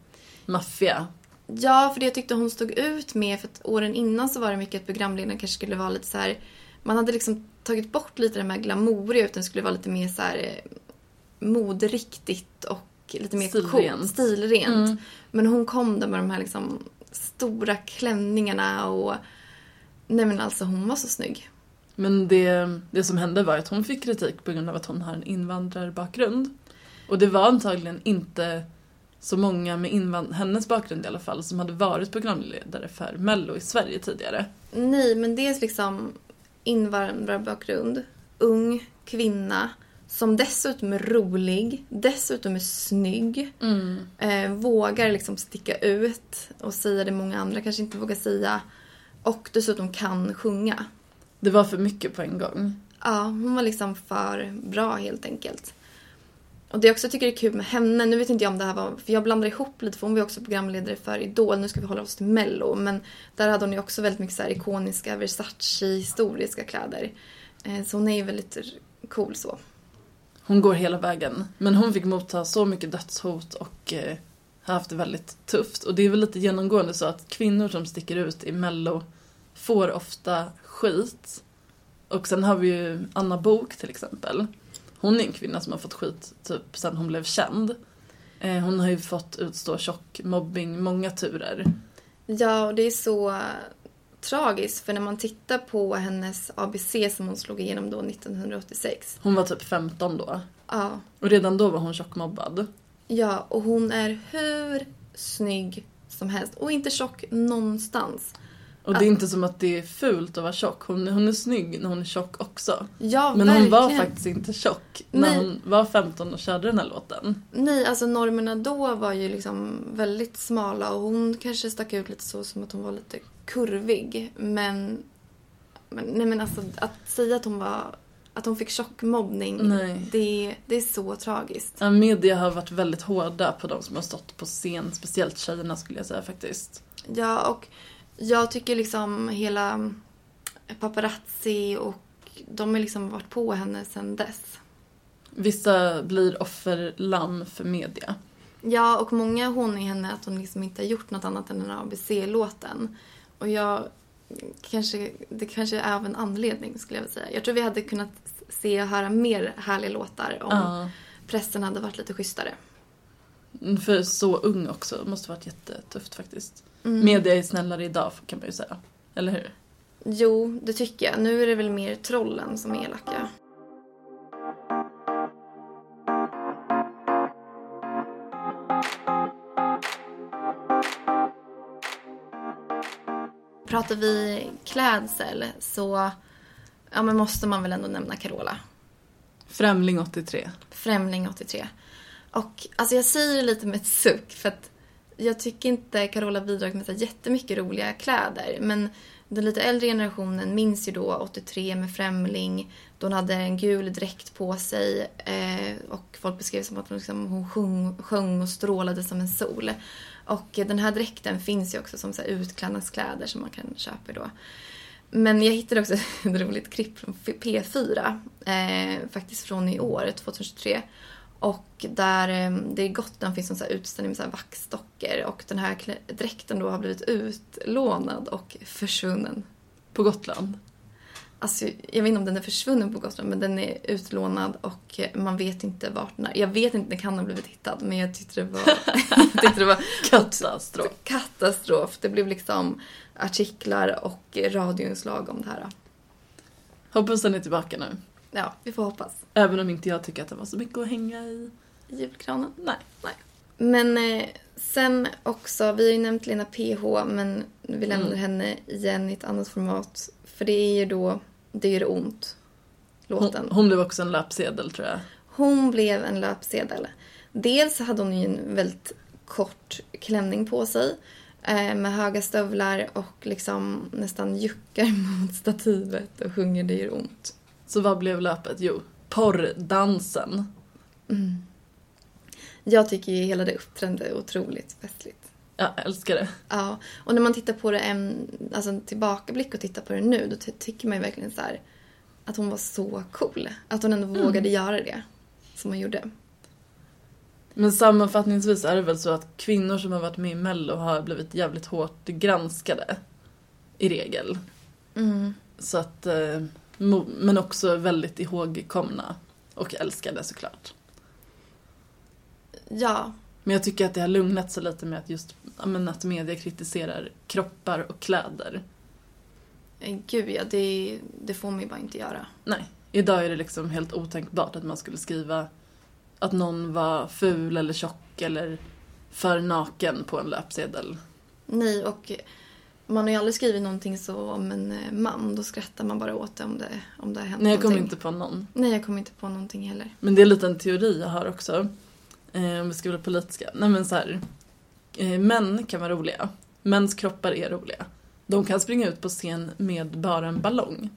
Maffiga. Ja, för det jag tyckte hon stod ut med, för att åren innan så var det mycket att programledaren kanske skulle vara lite så här. Man hade liksom tagit bort lite det här glamouriga utan det skulle vara lite mer så här eh, moderiktigt och lite mer Stilrent. coolt, stilrent. Mm. Men hon kom där med de här liksom stora klänningarna och nej men alltså hon var så snygg. Men det, det som hände var att hon fick kritik på grund av att hon har en invandrarbakgrund. Och det var antagligen inte så många med invand- hennes bakgrund i alla fall som hade varit programledare för Mello i Sverige tidigare. Nej, men dels liksom invandrarbakgrund, ung kvinna som dessutom är rolig, dessutom är snygg, eh, vågar liksom sticka ut och säga det många andra kanske inte vågar säga och dessutom kan sjunga. Det var för mycket på en gång. Ja, hon var liksom för bra helt enkelt. Och det jag också tycker är kul med henne, nu vet inte jag om det här var, för jag blandar ihop lite för hon var ju också programledare för Idol, nu ska vi hålla oss till Mello, men där hade hon ju också väldigt mycket så här ikoniska Versace-historiska kläder. Eh, så hon är ju väldigt cool så. Hon går hela vägen. Men hon fick motta så mycket dödshot och eh, har haft det väldigt tufft. Och det är väl lite genomgående så att kvinnor som sticker ut i Mello får ofta skit. Och sen har vi ju Anna Bok till exempel. Hon är en kvinna som har fått skit typ sen hon blev känd. Eh, hon har ju fått utstå tjock mobbing många turer. Ja, och det är så tragiskt för när man tittar på hennes ABC som hon slog igenom då 1986. Hon var typ 15 då. Ja, Och redan då var hon tjockmobbad. ja och hon är hur snygg som helst och inte tjock någonstans. Och det är inte som att det är fult att vara tjock. Hon, hon är snygg när hon är tjock också. Ja, Men hon var verkligen. faktiskt inte tjock när Nej. hon var 15 och körde den här låten. Nej, alltså normerna då var ju liksom väldigt smala och hon kanske stack ut lite så som att hon var lite kurvig. Men, men nej men alltså att säga att hon var att hon fick tjockmobbning, det, det är så tragiskt. Ja, media har varit väldigt hårda på de som har stått på scen, speciellt tjejerna skulle jag säga faktiskt. Ja, och jag tycker liksom hela paparazzi och de har liksom varit på henne sedan dess. Vissa blir offerlamm för media. Ja, och många hånar henne att hon liksom inte har gjort något annat än den här ABC-låten. Och jag kanske, det kanske är av en anledning skulle jag vilja säga. Jag tror vi hade kunnat se och höra mer härliga låtar om Ja. pressen hade varit lite schysstare. Mm, För så ung också, det måste varit jättetufft faktiskt. Mm. Media är snällare idag kan man ju säga. Eller hur? Jo, det tycker jag. Nu är det väl mer trollen som är elaka. Pratar vi klädsel så ja, men måste man väl ändå nämna Carola. Främling 83. Främling 83. Och alltså jag säger det lite med ett suck för att jag tycker inte Carola bidragit med så jättemycket roliga kläder. Men den lite äldre generationen minns ju då 83 med Främling. Då hon hade en gul dräkt på sig eh, och folk beskrev det som att hon, liksom, hon sjung, sjöng och strålade som en sol. Och eh, den här dräkten finns ju också som så här utklädnadskläder som man kan köpa då. Men jag hittade också <laughs> ett roligt klipp från P4, eh, faktiskt från i år, 2023. Och där eh, det i Gotland finns en så utställning med så här vaxdockor och den här dräkten då har blivit utlånad och försvunnen. På Gotland? Alltså, jag vet inte om den är försvunnen på Gotland men den är utlånad och eh, man vet inte vart den är. Jag vet inte, den kan ha blivit hittad men jag tyckte det var, <laughs> jag tyckte det var Katastrof. katastrof. Det blev liksom artiklar och radioinslag om det här. Hoppas den är tillbaka nu. Ja, vi får hoppas. Även om inte jag tycker att det var så mycket att hänga i. I julgranen? Nej. Nej. Men eh, sen också, vi har ju nämnt Lena PH men vi lämnar Mm. henne igen i ett annat format. För det är ju då Det gör ont, låten. Hon, hon blev också en löpsedel tror jag. Hon blev en löpsedel. Dels hade hon ju en väldigt kort klänning på sig eh, med höga stövlar och liksom nästan juckar <laughs> mot stativet och sjunger Det gör ont. Så vad blev löpet? Jo, porrdansen. Mm. Jag tycker ju hela det uppträdandet är otroligt festligt. Jag älskar det. Ja, och när man tittar på det en, alltså en tillbakablick och tittar på det nu då ty- tycker man ju verkligen så här att hon var så cool. Att hon ändå Mm. vågade göra det som hon gjorde. Men sammanfattningsvis är det väl så att kvinnor som har varit med i Mello har blivit jävligt hårt granskade. I regel. Mm. Så att, eh, men också väldigt ihågkomna. Och älskade såklart. Ja, Men jag tycker att det har lugnat sig lite med att just men att media kritiserar kroppar och kläder. eh, gud ja, det, det får man ju bara inte göra. Nej, idag är det liksom helt otänkbart att man skulle skriva att någon var ful eller tjock eller för naken på en löpsedel. Nej, och man har ju aldrig skrivit någonting så om en eh, man. Då skrattar man bara åt det om det, om det har hänt Nej, jag kommer inte på någon. Nej, jag kommer inte på någonting heller. Men det är lite en teori jag har också. Eh, om vi ska vara politiska. Nej men så här. Eh, män kan vara roliga. Mäns kroppar är roliga. De kan springa ut på scen med bara en ballong.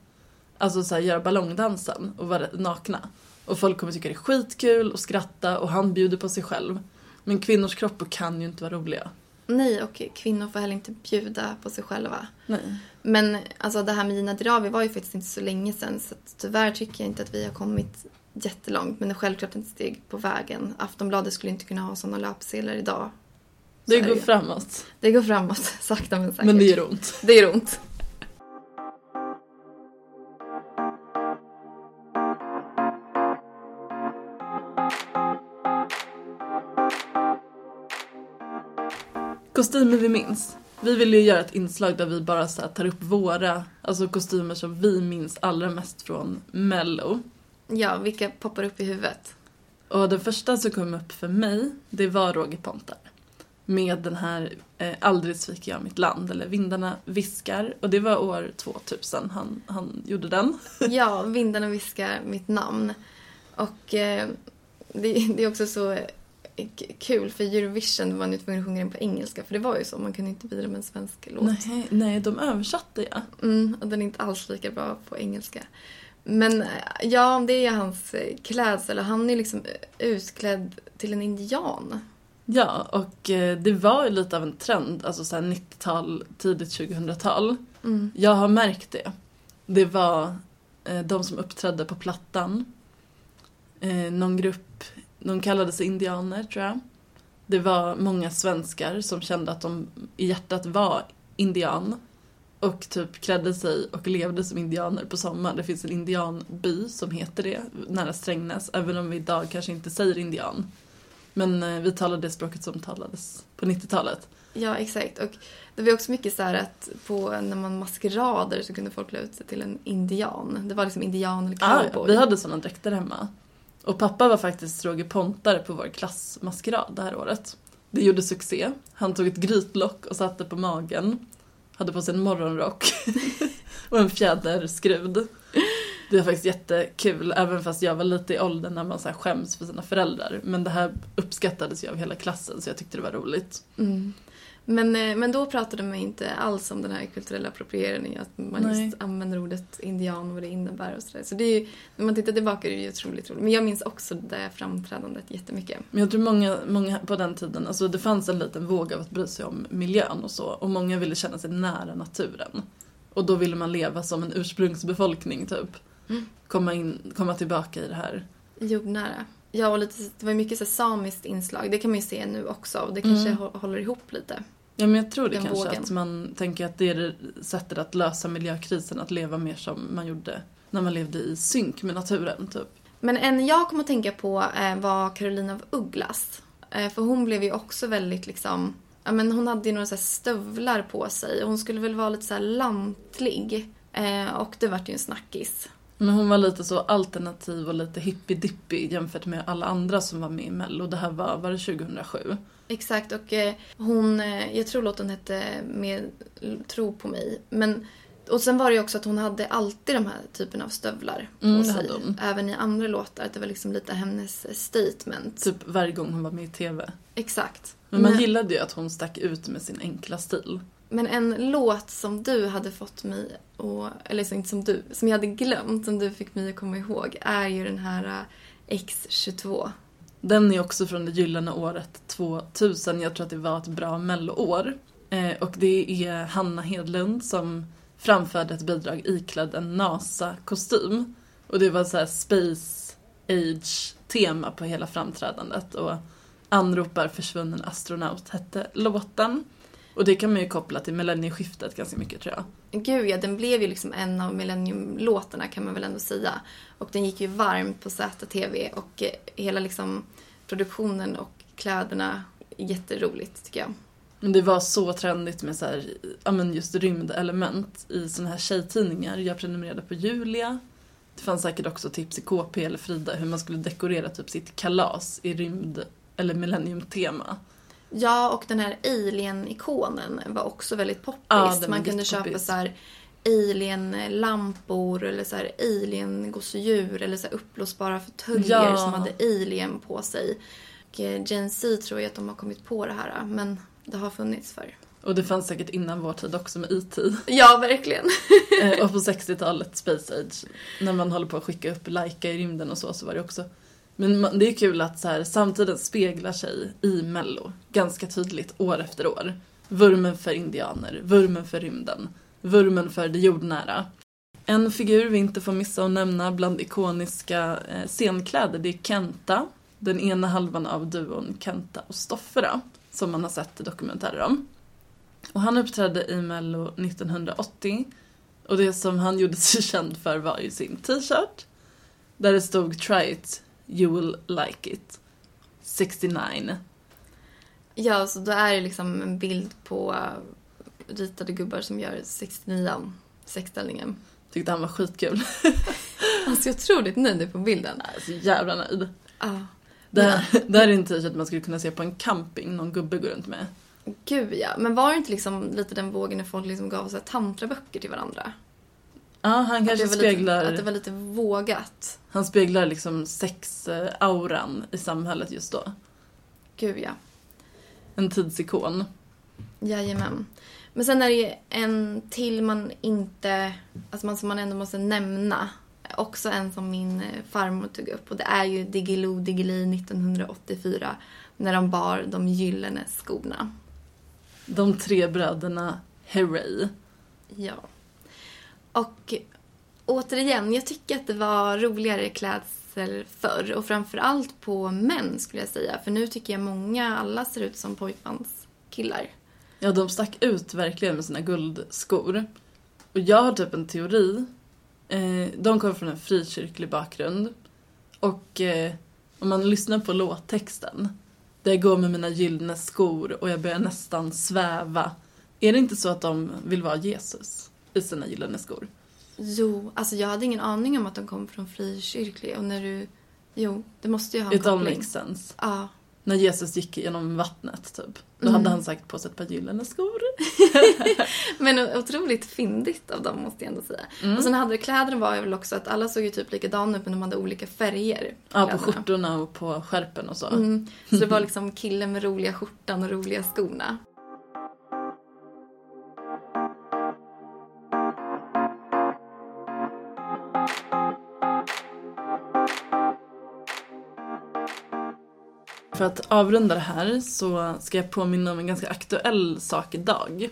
Alltså så här, göra ballongdansen och vara nakna. Och folk kommer tycka det är skitkul och skratta och han bjuder på sig själv. Men kvinnors kroppar kan ju inte vara roliga. Nej, och kvinnor får heller inte bjuda på sig själva. Nej. Men alltså det här med Gina Dirawi var ju faktiskt inte så länge sedan så att tyvärr tycker jag inte att vi har kommit jättelångt men det är självklart ett steg på vägen. Aftonbladet skulle inte kunna ha sådana löpsedlar idag. Så Det går framåt. Det går framåt, <laughs> sakta men säkert. Men det gör ont. Det gör ont. Kostymer vi minns. Vi vill ju göra ett inslag där vi bara så tar upp våra, alltså kostymer som vi minns allra mest från Mello. Ja, vilka poppar upp i huvudet? Och den första som kom upp för mig, det var Roger Pontare. Med den här eh, Aldrig sviker jag mitt land, eller Vindarna viskar. Och det var år 2000 han, han gjorde den. <laughs> Ja, Vindarna viskar mitt namn. Och eh, det, det är också så kul för Eurovision var man ju tvungen att sjunga den på engelska för det var ju så, man kunde inte bidra med en svensk låt. Nej, nej, de översatte ja. Mm, och den är inte alls lika bra på engelska. Men eh, ja, det är hans eh, klädsel. Han är liksom eh, utklädd till en indian. Ja, och det var ju lite av en trend, alltså så här 90-tal, tidigt 2000-tal. Mm. Jag har märkt det. Det var de som uppträdde på Plattan. Någon grupp, de kallade sig indianer tror jag. Det var många svenskar som kände att de i hjärtat var indian. Och typ klädde sig och levde som indianer på sommaren. Det finns en indianby som heter det, nära Strängnäs. Även om vi idag kanske inte säger indian. Men eh, vi talade det språket som talades på 90-talet. Ja, exakt. Och det var också mycket så här att på, när man maskerader så kunde folk klä ut sig till en indian. Det var liksom indian eller Ah, cowboy. vi hade såna dräkter hemma. Och pappa var faktiskt Roger Pontare på vår klassmaskerad det här året. Det gjorde succé. Han tog ett grytlock och satte på magen. Hade på sig en morgonrock. <laughs> och en fjäderskrud. Det var faktiskt jättekul, även fast jag var lite i åldern när man så här skäms för sina föräldrar. Men det här uppskattades ju av hela klassen så jag tyckte det var roligt. Mm. Men, eh, men då pratade man inte alls om den här kulturella approprieringen, att man Nej. just använder ordet indian och vad det innebär och sådär. Så det är ju, när man tittar tillbaka är det ju otroligt roligt. Men jag minns också det framträdandet jättemycket. Men jag tror många, många på den tiden, alltså det fanns en liten våg av att bry sig om miljön och så. Och många ville känna sig nära naturen. Och då ville man leva som en ursprungsbefolkning typ. Mm. Komma, in, komma tillbaka i det här. Jordnära. Ja, och lite, det var mycket så samiskt inslag. Det kan man ju se nu också. Och det kanske Mm. hå- håller ihop lite. Ja men jag tror det kanske vågen. att man tänker att det är det sättet att lösa miljökrisen, att leva mer som man gjorde när man levde i synk med naturen typ. Men en jag kom att tänka på eh, var Carolina af Ugglas. Eh, för hon blev ju också väldigt liksom, ja men hon hade ju några så stövlar på sig och hon skulle väl vara lite så lantlig. Eh, och det vart ju en snackis. Men hon var lite så alternativ och lite hippie-dippy jämfört med alla andra som var med i Mello. Det här var, var det 2007? Exakt och eh, hon, eh, jag tror låten hette Med tro på mig. Men, och sen var det ju också att hon hade alltid de här typen av stövlar på Mm, sig. Även i andra låtar, att det var liksom lite hennes eh, statement. Typ varje gång hon var med i TV. Exakt. Men man Men- gillade ju att hon stack ut med sin enkla stil. Men en låt som du hade fått mig att, eller inte som du, som jag hade glömt, som du fick mig att komma ihåg, är ju den här eh, X22. Den är också från det gyllene året 2000. Jag tror att det var ett bra melloår. Eh, och det är Hanna Hedlund som framförde ett bidrag iklädd en NASA-kostym. Och det var så här Space Age-tema på hela framträdandet. Och Anropar försvunnen astronaut hette låten. Och det kan man ju koppla till millennieskiftet ganska mycket tror jag. Gud ja, den blev ju liksom en av Millennium-låtarna kan man väl ändå säga. Och den gick ju varmt på ZTV och eh, hela liksom produktionen och kläderna, jätteroligt tycker jag. Men det var så trendigt med så här, ja men just rymdelement i såna här tjejtidningar. Jag prenumererade på Julia. Det fanns säkert också tips i KP eller Frida hur man skulle dekorera typ sitt kalas i rymd eller millennium-tema. Ja, och den här Alien-ikonen var också väldigt poppis. Ja, Man kunde köpa jättepoppis. så här Alien-lampor eller så här Alien-gosedjur eller så här uppblåsbara fåtöljer Ja. som hade Alien på sig. Och eh, Gen Z tror jag att de har kommit på det här, men det har funnits för. Och det fanns säkert innan vår tid också med IT. Ja, verkligen. Eh, och på 60-talet, Space Age, när man håller på att skicka upp Laika i rymden och så, så var det också. Men det är kul att så här, samtiden speglar sig i Mello ganska tydligt år efter år. Vurmen för indianer, vurmen för rymden, vurmen för det jordnära. En figur vi inte får missa att nämna bland ikoniska eh, scenkläder, det är Kenta. Den ena halvan av duon Kenta och Stoffera, som man har sett dokumentärer om. Och han uppträdde i Mello 1980 och det som han gjorde sig <laughs> känd för var ju sin t-shirt. Där det stod Try it, you will like it. 69. Ja, så då är det liksom en bild på ritade gubbar som gör 69 sexställningen. Tyckte han var skitkul. <laughs> Jag är otroligt nöjd på bilden. Jag är så jävla nöjd. Ja. Det här, det här är en t-shirt man skulle kunna se på en camping, någon gubbe går runt med. Gud ja. Men var det inte liksom lite den vågen när folk liksom gav så här tantraböcker till varandra? Ja, han Att kanske var speglar, Lite, att det var lite vågat. han speglar liksom sexauran i samhället just då. Gud ja. En tidsikon. Jajamän. Men sen är det ju en till man inte, alltså man, som man ändå måste nämna. Också en som min eh, farmor tog upp och det är ju Diggiloo Diggiley 1984 när de bar de gyllene skorna. De tre bröderna Herrey. Ja. Och återigen, jag tycker att det var roligare klädsel förr och framförallt på män skulle jag säga. För nu tycker jag många, alla ser ut som pojkbandskillar. Ja, de stack ut verkligen med sina guldskor. Och jag har typ en teori. Eh, de kommer från en frikyrklig bakgrund. Och eh, om man lyssnar på låttexten. Där jag går med mina gyllene skor och jag börjar nästan sväva. Är det inte så att de vill vara Jesus i sina gyllene skor? Jo, alltså jag hade ingen aning om att de kom från frikyrklig och när du... Jo, det måste ju ha en koppling. makes sense. Ja. När Jesus gick genom vattnet typ. Då Mm. hade han säkert på sig ett par gyllene skor. <laughs> Men otroligt fyndigt av dem måste jag ändå säga. Mm. Och sen hade kläderna var väl också att alla såg ju typ likadana ut men de hade olika färger. Ja, på skjortorna och på skärpen och så. Mm. Så det var <laughs> liksom killen med roliga skjortan och roliga skorna. För att avrunda det här så ska jag påminna om en ganska aktuell sak idag.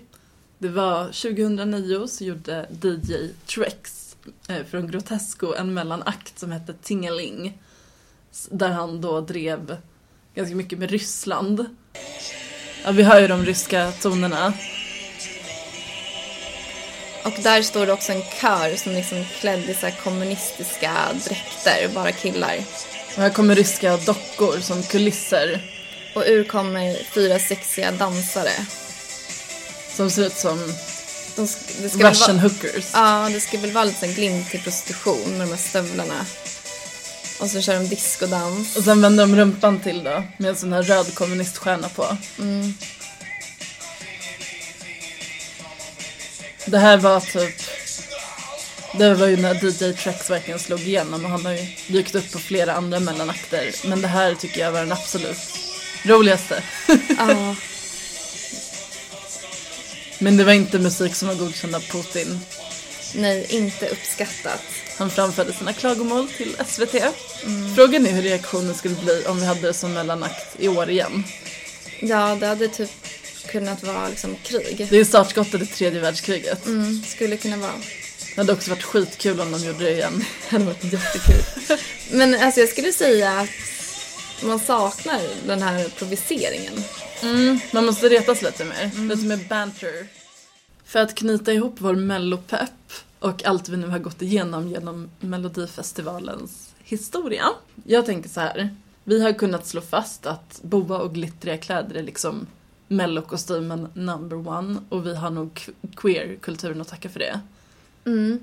Det var 2009 så gjorde DJ Trex eh, från Grotesco en mellanakt som hette Tingeling. Där han då drev ganska mycket med Ryssland. Ja, vi hör ju de ryska tonerna. Och där står det också en kör som liksom klädd i så här kommunistiska dräkter, bara killar. Och här kommer ryska dockor som kulisser. Och ur kommer fyra sexiga dansare. Som ser ut som De ska Russian vara- hookers. Ja, det ska väl vara lite glimt till prostitution med de här stövlarna. Och så kör de discodans. Och sen vänder de rumpan till då med en sån här röd kommuniststjärna på. Mm. Det här var typ... Det var ju när DJ Trex verkligen slog igenom och han har ju dykt upp på flera andra mellanakter. Men det här tycker jag var den absolut roligaste. Ja. <laughs> Men det var inte musik som var godkänd av Putin. Nej, inte uppskattat. Han framförde sina klagomål till SVT. Mm. Frågan är hur reaktionen skulle bli om vi hade det som mellanakt i år igen. Ja, det hade typ kunnat vara liksom krig. Det är startskottet i tredje världskriget. Mm, skulle kunna vara. Det hade också varit skitkul om de gjorde det igen. <laughs> Det hade varit jättekul. Men alltså jag skulle säga att man saknar den här improviseringen. Mm, man måste retas lite mer. Lite mer banter. För att knyta ihop vår mellopepp och allt vi nu har gått igenom genom Melodifestivalens historia. Jag tänker så här. Vi har kunnat slå fast att boa och glittriga kläder är liksom mellokostymen number one och vi har nog que- queer-kulturen att tacka för det. Mm.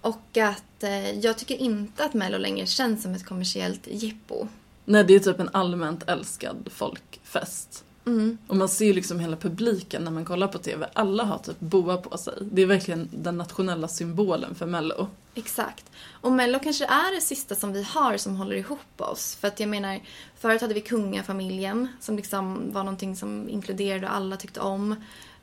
Och att eh, jag tycker inte att Mello längre känns som ett kommersiellt jippo. Nej, det är typ en allmänt älskad folkfest. Mm. Och man ser ju liksom hela publiken när man kollar på TV. Alla har typ boa på sig. Det är verkligen den nationella symbolen för Mello. Exakt. Och Mello kanske är det sista som vi har som håller ihop oss. För att jag menar, förut hade vi kungafamiljen som liksom var någonting som inkluderade och alla tyckte om.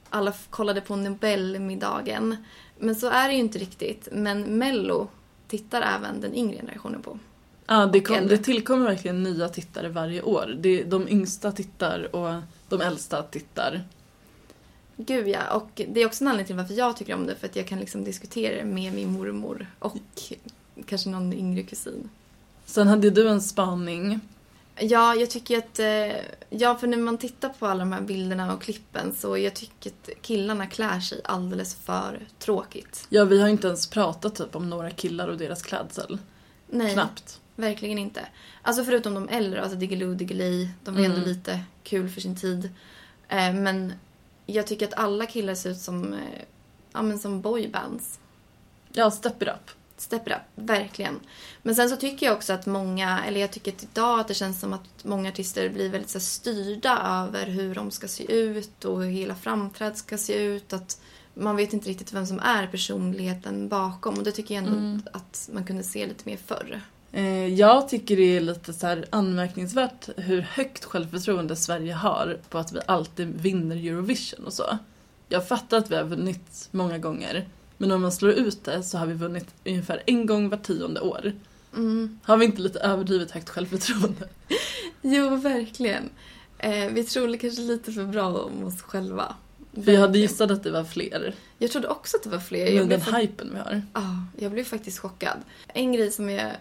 Alla kollade på Nobelmiddagen. Men så är det ju inte riktigt. Men Mello tittar även den yngre generationen på. Ja, det, kom, det tillkommer verkligen nya tittare varje år. Det, de yngsta tittar och de äldsta tittar. Gud ja, och det är också en anledning till varför jag tycker om det. För att jag kan liksom diskutera det med min mormor och kanske någon yngre kusin. Sen hade du en spaning. Ja, jag tycker att... eh, Ja, för när man tittar på alla de här bilderna och klippen så jag tycker att killarna klär sig alldeles för tråkigt. Ja, vi har inte ens pratat typ om några killar och deras klädsel. Nej, Knappt. verkligen inte. Alltså förutom de äldre, alltså Diggiloo Diggiley, de var ändå Mm. lite kul för sin tid. Eh, Men jag tycker att alla killar ser ut som, eh, ja men som boybands. Ja, step it up. Step it up, verkligen. Men sen så tycker jag också att många, eller jag tycker att idag att det känns som att många artister blir väldigt så här, styrda över hur de ska se ut och hur hela framträd ska se ut. Att man vet inte riktigt vem som är personligheten bakom och det tycker jag ändå Mm. att man kunde se lite mer förr. Eh, jag tycker det är lite så här anmärkningsvärt hur högt självförtroende Sverige har på att vi alltid vinner Eurovision och så. Jag fattar att vi har vunnit många gånger, men om man slår ut det så har vi vunnit ungefär en gång var tionde år. Mm. Har vi inte lite överdrivet högt självförtroende? <laughs> Jo, verkligen. Eh, vi tror kanske lite för bra om oss själva. För jag hade gissat att det var fler. Jag trodde också att det var fler. Jag blev den fa- hypen vi har. Ja, jag blev faktiskt chockad. En grej som jag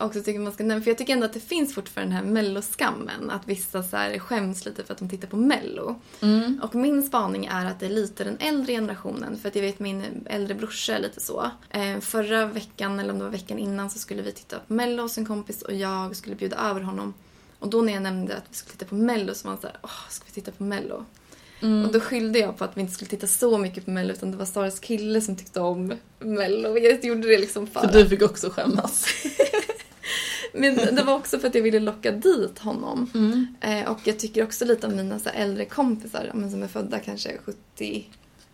också tycker man ska nämna, för jag tycker ändå att det finns fortfarande den här melloskammen. Att vissa så här skäms lite för att de tittar på mello. Mm. Och min spaning är att det är lite den äldre generationen. För att jag vet min äldre brorsa är lite så. Eh, förra veckan, eller om det var veckan innan, så skulle vi titta på mello hos en kompis och jag skulle bjuda över honom. Och då när jag nämnde att vi skulle titta på mello så var han såhär, åh, ska vi titta på mello? Mm. Och då skyllde jag på att vi inte skulle titta så mycket på mello utan det var Saras kille som tyckte om mello. Jag gjorde det liksom för, För du fick också skämmas. <laughs> Men det var också för att jag ville locka dit honom. Mm. Eh, och jag tycker också lite om mina så äldre kompisar men som är födda kanske 70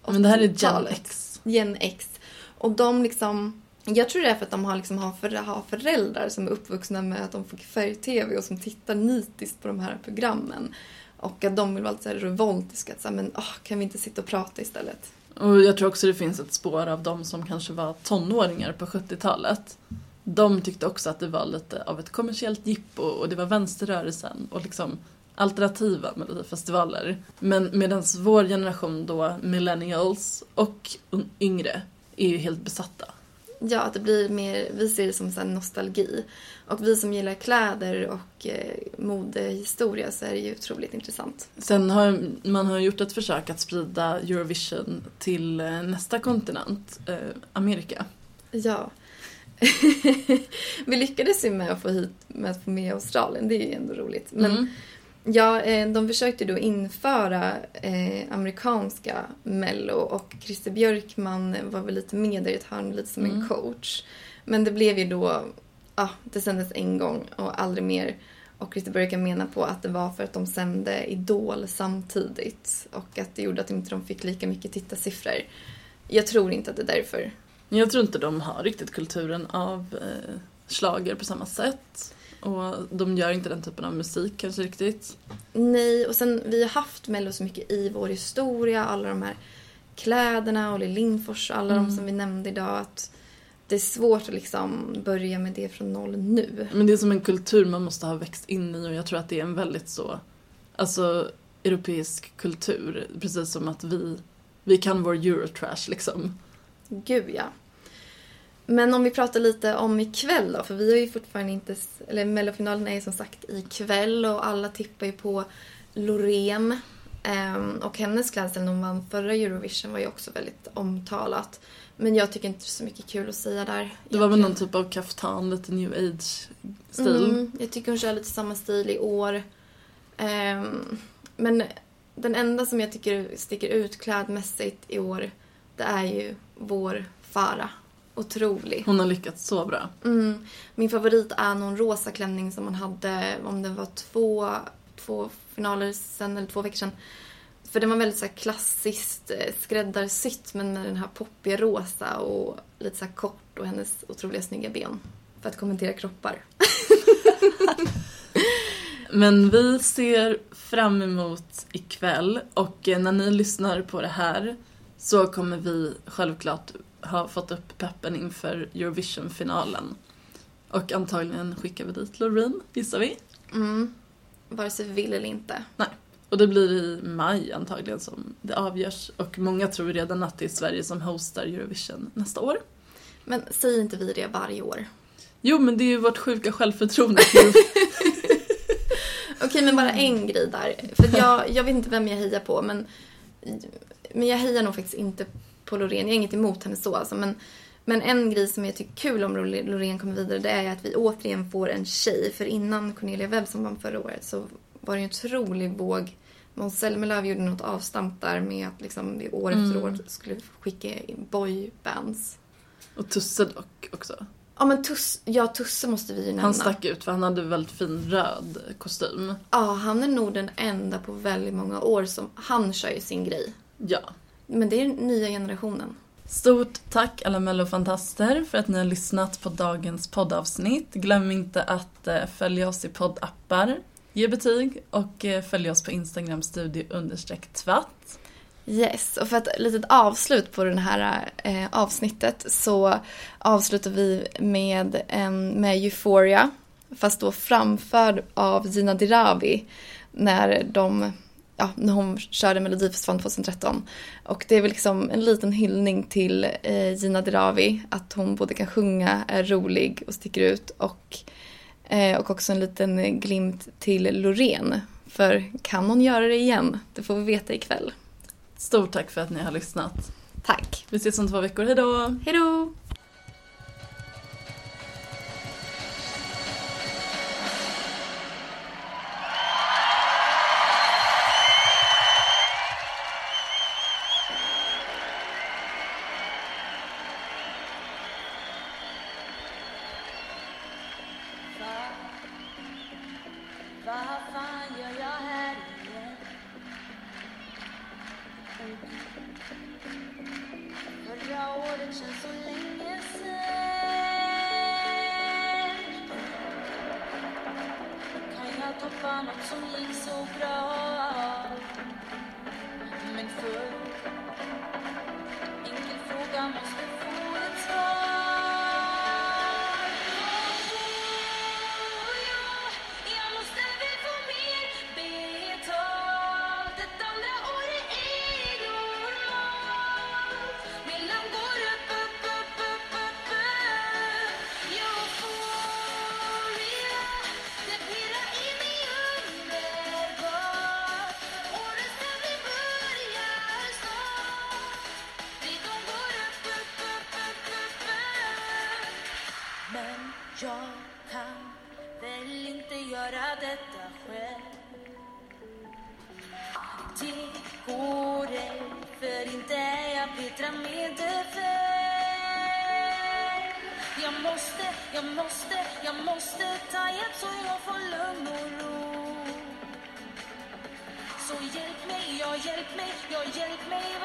Men det här är Gen 80-talet. X. Gen X. Och de liksom... Jag tror det är för att de har, liksom, har, för, har föräldrar som är uppvuxna med att de fick färg-tv och som tittar nitiskt på de här programmen. Och att de vill vara lite revoltiska. Att så här, men åh, kan vi inte sitta och prata istället? Och jag tror också det finns ett spår av de som kanske var tonåringar på 70-talet. De tyckte också att det var lite av ett kommersiellt jippo och det var vänsterrörelsen och liksom alternativa melodifestivaler. Men medan vår generation då, millennials och yngre, är ju helt besatta. Ja, att det blir mer, vi ser det som så nostalgi. Och vi som gillar kläder och eh, modehistoria så är det ju otroligt intressant. Sen har man har gjort ett försök att sprida Eurovision till eh, nästa kontinent, eh, Amerika. Ja. <laughs> vi lyckades ju med att få hit, med att få med Australien, det är ju ändå roligt. Men Mm. ja, eh, de försökte då införa eh, amerikanska mello och Christer Björkman var väl lite med där i ett hörn, lite som en Mm. coach. Men det blev ju då, ja, det sändes en gång och aldrig mer. Och Christer Björkman menar på att det var för att de sände Idol samtidigt och att det gjorde att inte de fick lika mycket tittarsiffror. Jag tror inte att det är därför. Jag tror inte de har riktigt kulturen av eh, slager på samma sätt. Och de gör inte den typen av musik kanske riktigt. Nej, och sen vi har haft Mello så mycket i vår historia, alla de här kläderna Lill Lindfors alla Mm. de som vi nämnde idag. Att det är svårt att liksom börja med det från noll nu. Men det är som en kultur man måste ha växt in i och jag tror att det är en väldigt så, alltså europeisk kultur. Precis som att vi, vi kan vår eurotrash liksom. Gud ja. Men om vi pratar lite om ikväll då, för vi har ju fortfarande inte, eller mellofinalen är ju som sagt ikväll och alla tippar ju på Loreen. Ehm, och hennes klädsel när hon vann förra Eurovision var ju också väldigt omtalat. Men jag tycker inte det är så mycket kul att säga där. Det var väl någon egentligen. typ av kaftan, lite new age-stil. Mm, jag tycker hon kör lite samma stil i år. Ehm, men den enda som jag tycker sticker ut klädmässigt i år, det är ju vår Farah. Otrolig. Hon har lyckats så bra. Mm. Min favorit är någon rosa klänning som hon hade, om det var två, två finaler sen, eller två veckor sedan. För den var väldigt så här klassiskt eh, skräddarsytt men med den här poppiga rosa och lite så här kort och hennes otroliga snygga ben. För att kommentera kroppar. <laughs> Men vi ser fram emot ikväll och eh, när ni lyssnar på det här så kommer vi självklart ha fått upp peppen inför Eurovision-finalen. Och antagligen skickar vi dit Loreen, gissar vi. Mm. Vare sig vi vill eller inte. Nej. Och det blir i maj antagligen som det avgörs. Och många tror redan att det är Sverige som hostar Eurovision nästa år. Men säger inte vi det varje år? Jo, men det är ju vårt sjuka självförtroende. <laughs> Okej, men bara en grej där. För jag, jag vet inte vem jag hejar på, men, men jag hejar nog faktiskt inte på Loreen. Jag har inget emot henne så alltså, men, men en grej som jag tycker är kul om Loreen kommer vidare, det är att vi återigen får en tjej. För innan Cornelia Webb som vann förra året så var det en otrolig våg. Måns Zelmerlöw gjorde något avstamp där med att liksom vi år efter Mm. år skulle skicka in boybands. Och Tusse dock också. Ja men Tuss, ja, Tusse måste vi ju nämna. Han stack ut för han hade väldigt fin röd kostym. Ja, han är nog den enda på väldigt många år som... Han kör ju sin grej. Ja. Men det är den nya generationen. Stort tack alla mellofantaster för att ni har lyssnat på dagens poddavsnitt. Glöm inte att eh, följa oss i poddappar, ge betyg och eh, följ oss på Instagram studio tvatt. Yes, och för ett litet avslut på det här eh, avsnittet så avslutar vi med, eh, med Euphoria. Fast då framförd av Gina Dirawi när de Ja, när hon körde Melodifestivalen 2013. Och det är väl liksom en liten hyllning till eh, Gina Dirawi. Att hon både kan sjunga, är rolig och sticker ut. Och, eh, och också en liten glimt till Loreen. För kan hon göra det igen? Det får vi veta ikväll. Stort tack för att ni har lyssnat. Tack. Vi ses om två veckor, hejdå! Hejdå! Jag toppa något Så hjälp mig, ja